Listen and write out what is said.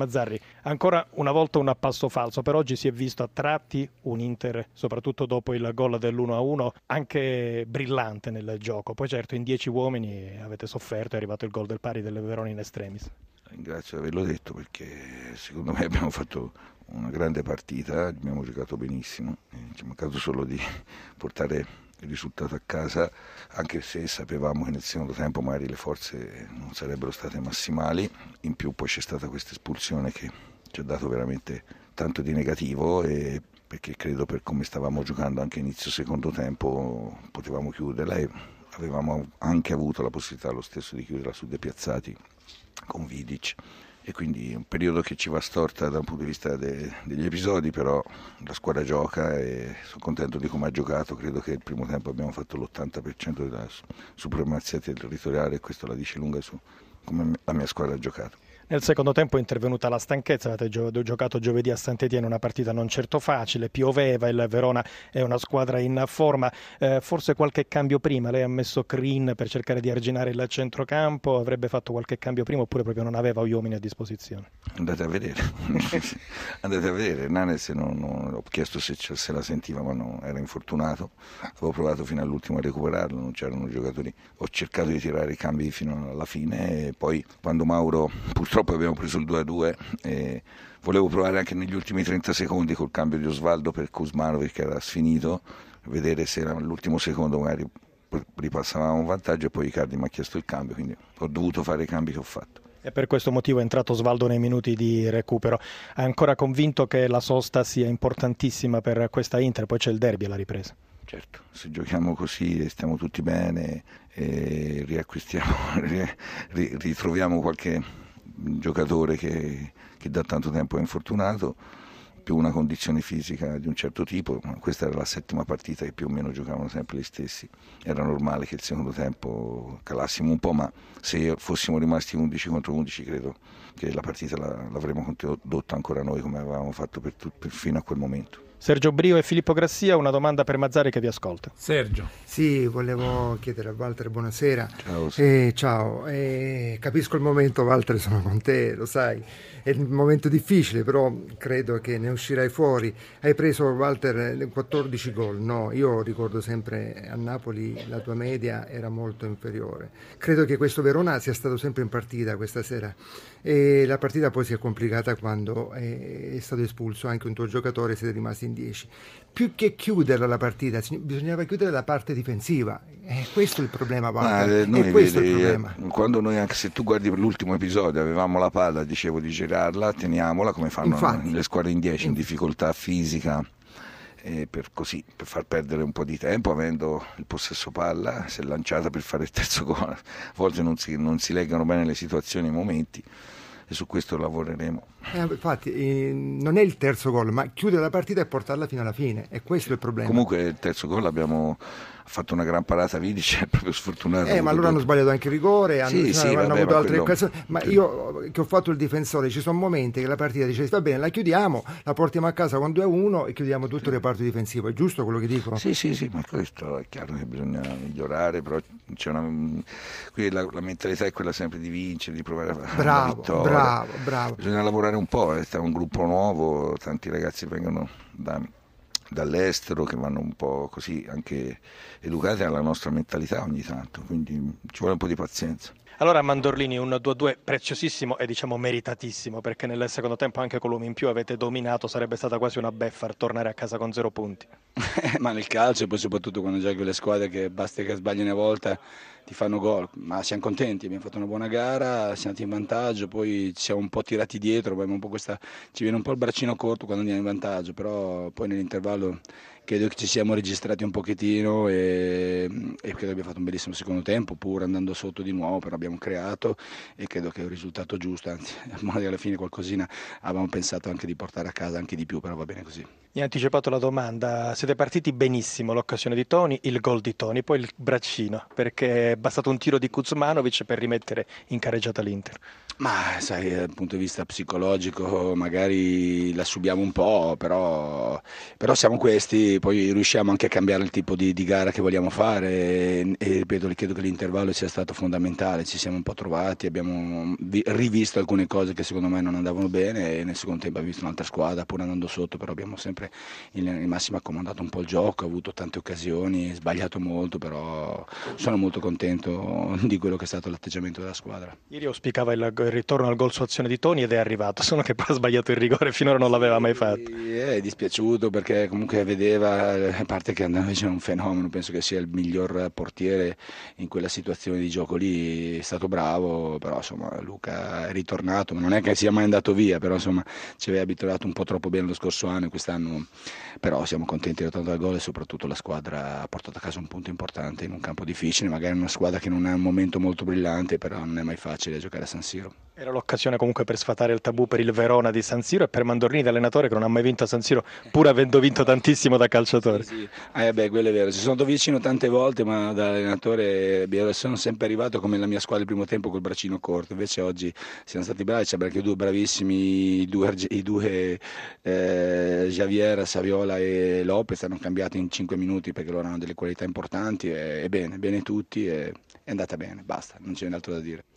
Mazzarri, ancora una volta un passo falso, per oggi si è visto a tratti un Inter, soprattutto dopo il gol dell'1-1, anche brillante nel gioco. Poi certo in dieci uomini avete sofferto, è arrivato il gol del pari delle Verona in estremis. Ringrazio di averlo detto perché secondo me abbiamo fatto una grande partita, abbiamo giocato benissimo, ci è mancato solo di portare risultato a casa, anche se sapevamo che nel secondo tempo magari le forze non sarebbero state massimali, in più poi c'è stata questa espulsione che ci ha dato veramente tanto di negativo e perché credo per come stavamo giocando anche inizio secondo tempo potevamo chiuderla e avevamo anche avuto la possibilità lo stesso di chiuderla su dei piazzati con Vidic e quindi è un periodo che ci va storta da un punto di vista de, degli episodi, però la squadra gioca e sono contento di come ha giocato, credo che il primo tempo abbiamo fatto l'80% della supremazia territoriale e questo la dice lunga su come la mia squadra ha giocato. Nel secondo tempo è intervenuta la stanchezza, avete giocato giovedì a Sant'Etienne una partita non certo facile, pioveva, il Verona è una squadra in forma, eh, forse qualche cambio prima, lei ha messo Crin per cercare di arginare il centrocampo, avrebbe fatto qualche cambio prima oppure proprio non aveva uomini a disposizione? Andate a vedere, andate a vedere, Nanes non, non, ho chiesto se, se, la sentiva ma no, era infortunato, avevo provato fino all'ultimo a recuperarlo, non c'erano giocatori, ho cercato di tirare i cambi fino alla fine e poi quando Mauro purtroppo purtroppo abbiamo preso il 2-2 e volevo provare anche negli ultimi 30 secondi col cambio di Osvaldo per Kuzmanovic che era sfinito, vedere se all'ultimo secondo magari ripassavamo un vantaggio e poi Icardi mi ha chiesto il cambio, quindi ho dovuto fare i cambi che ho fatto. E per questo motivo è entrato Osvaldo nei minuti di recupero. È ancora convinto che la sosta sia importantissima per questa Inter, poi c'è il derby alla ripresa. Certo, se giochiamo così stiamo tutti bene e riacquistiamo, ritroviamo qualche giocatore che, che da tanto tempo è infortunato, più una condizione fisica di un certo tipo, questa era la settima partita che più o meno giocavano sempre gli stessi, era normale che il secondo tempo calassimo un po', ma se fossimo rimasti 11 contro 11 credo che la partita la, l'avremmo condotta ancora noi come avevamo fatto per, per, fino a quel momento. Sergio Brio e Filippo Grassia, una domanda per Mazzari che vi ascolta. Sergio. Sì, volevo chiedere a Walter buonasera. Ciao. Eh, ciao. Eh, capisco il momento, Walter, sono con te, lo sai. È un momento difficile, però credo che ne uscirai fuori. Hai preso, Walter, 14 gol. No, io ricordo sempre a Napoli la tua media era molto inferiore. Credo che questo Verona sia stato sempre in partita questa sera. E la partita poi si è complicata quando è stato espulso anche un tuo giocatore siete rimasti in 10. Più che chiuderla la partita, bisognava chiudere la parte difensiva. E questo è il problema. Ma, eh, vedi, il problema. Quando noi, anche se tu guardi l'ultimo episodio, avevamo la palla, dicevo di girarla, teniamola come fanno Infatti. le squadre in 10 in difficoltà fisica. Per, così, per far perdere un po' di tempo avendo il possesso palla si è lanciata per fare il terzo gol a volte non si, non si leggano bene le situazioni e i momenti e su questo lavoreremo. Eh, infatti eh, non è il terzo gol, ma chiudere la partita e portarla fino alla fine, e questo è il problema. Comunque il terzo gol abbiamo fatto una gran parata Vidic, è proprio sfortunato. Eh, ma allora hanno sbagliato anche il rigore, hanno, sì, sì, hanno vabbè, avuto altre quello... occasioni. Ma io che ho fatto il difensore, ci sono momenti che la partita dice va bene, la chiudiamo, la portiamo a casa con 2-1 e chiudiamo tutto il reparto difensivo. È giusto quello che dico? Sì, sì, sì, ma questo è chiaro che bisogna migliorare, però c'è una... qui la, la mentalità è quella sempre di vincere, di provare a fare bravo. Bravo, bravo. Bisogna lavorare un po', è un gruppo nuovo, tanti ragazzi vengono da dall'estero che vanno un po' così anche educati alla nostra mentalità ogni tanto, quindi ci vuole un po' di pazienza. Allora Mandorlini un 2-2 preziosissimo e diciamo meritatissimo perché nel secondo tempo anche con l'uomo in più avete dominato, sarebbe stata quasi una beffa tornare a casa con zero punti. Ma nel calcio e poi soprattutto quando giochi con le squadre che basta che sbagli una volta ti fanno gol, ma siamo contenti, abbiamo fatto una buona gara, siamo andati in vantaggio, poi ci siamo un po' tirati dietro, questa, ci viene un po' il braccino corto quando andiamo in vantaggio, però poi nell'intervallo credo che ci siamo registrati un pochettino e, e, credo abbia fatto un bellissimo secondo tempo, pur andando sotto di nuovo, però abbiamo creato e credo che è un risultato giusto, anzi alla fine qualcosina avevamo pensato anche di portare a casa anche di più, però va bene così. Mi ha anticipato la domanda, siete partiti benissimo, l'occasione di Toni, il gol di Toni, poi il braccino, perché è bastato un tiro di Kuzmanovic per rimettere in careggiata l'Inter. Ma sai, dal punto di vista psicologico magari la subiamo un po', però, però siamo questi, poi riusciamo anche a cambiare il tipo di, di gara che vogliamo fare e, e ripeto, credo che l'intervallo sia stato fondamentale, ci siamo un po' trovati, abbiamo rivisto alcune cose che secondo me non andavano bene e nel secondo tempo abbiamo visto un'altra squadra pur andando sotto, però abbiamo sempre in, in massima accomodato un po' il gioco, avuto tante occasioni, sbagliato molto, però sono molto contento di quello che è stato l'atteggiamento della squadra. Ieri auspicava il, il ritorno al gol su azione di Toni ed è arrivato, solo che poi ha sbagliato il rigore, finora non l'aveva mai fatto. È dispiaciuto perché comunque vedeva, a parte che c'è un fenomeno, penso che sia il miglior portiere in quella situazione di gioco lì, è stato bravo, però insomma Luca è ritornato, non è che sia mai andato via, però insomma ci aveva abituato un po' troppo bene lo scorso anno e quest'anno però siamo contenti di ritornare al gol e soprattutto la squadra ha portato a casa un punto importante in un campo difficile, magari una squadra che non ha un momento molto brillante, però non è mai facile giocare a San Siro. Era l'occasione comunque per sfatare il tabù per il Verona di San Siro e per Mandorlini, allenatore che non ha mai vinto a San Siro, pur avendo vinto tantissimo da calciatore. Sì, sì. Eh beh, quello è vero, ci sono stato vicino tante volte, ma da allenatore sono sempre arrivato come la mia squadra il primo tempo col braccino corto, invece oggi siamo stati bravi, c'è anche due bravissimi, i due, i due eh, Javier, Saviola e Lopez hanno cambiato in 5 minuti perché loro hanno delle qualità importanti e, e bene, bene tutti e è andata bene, basta, non c'è altro da dire.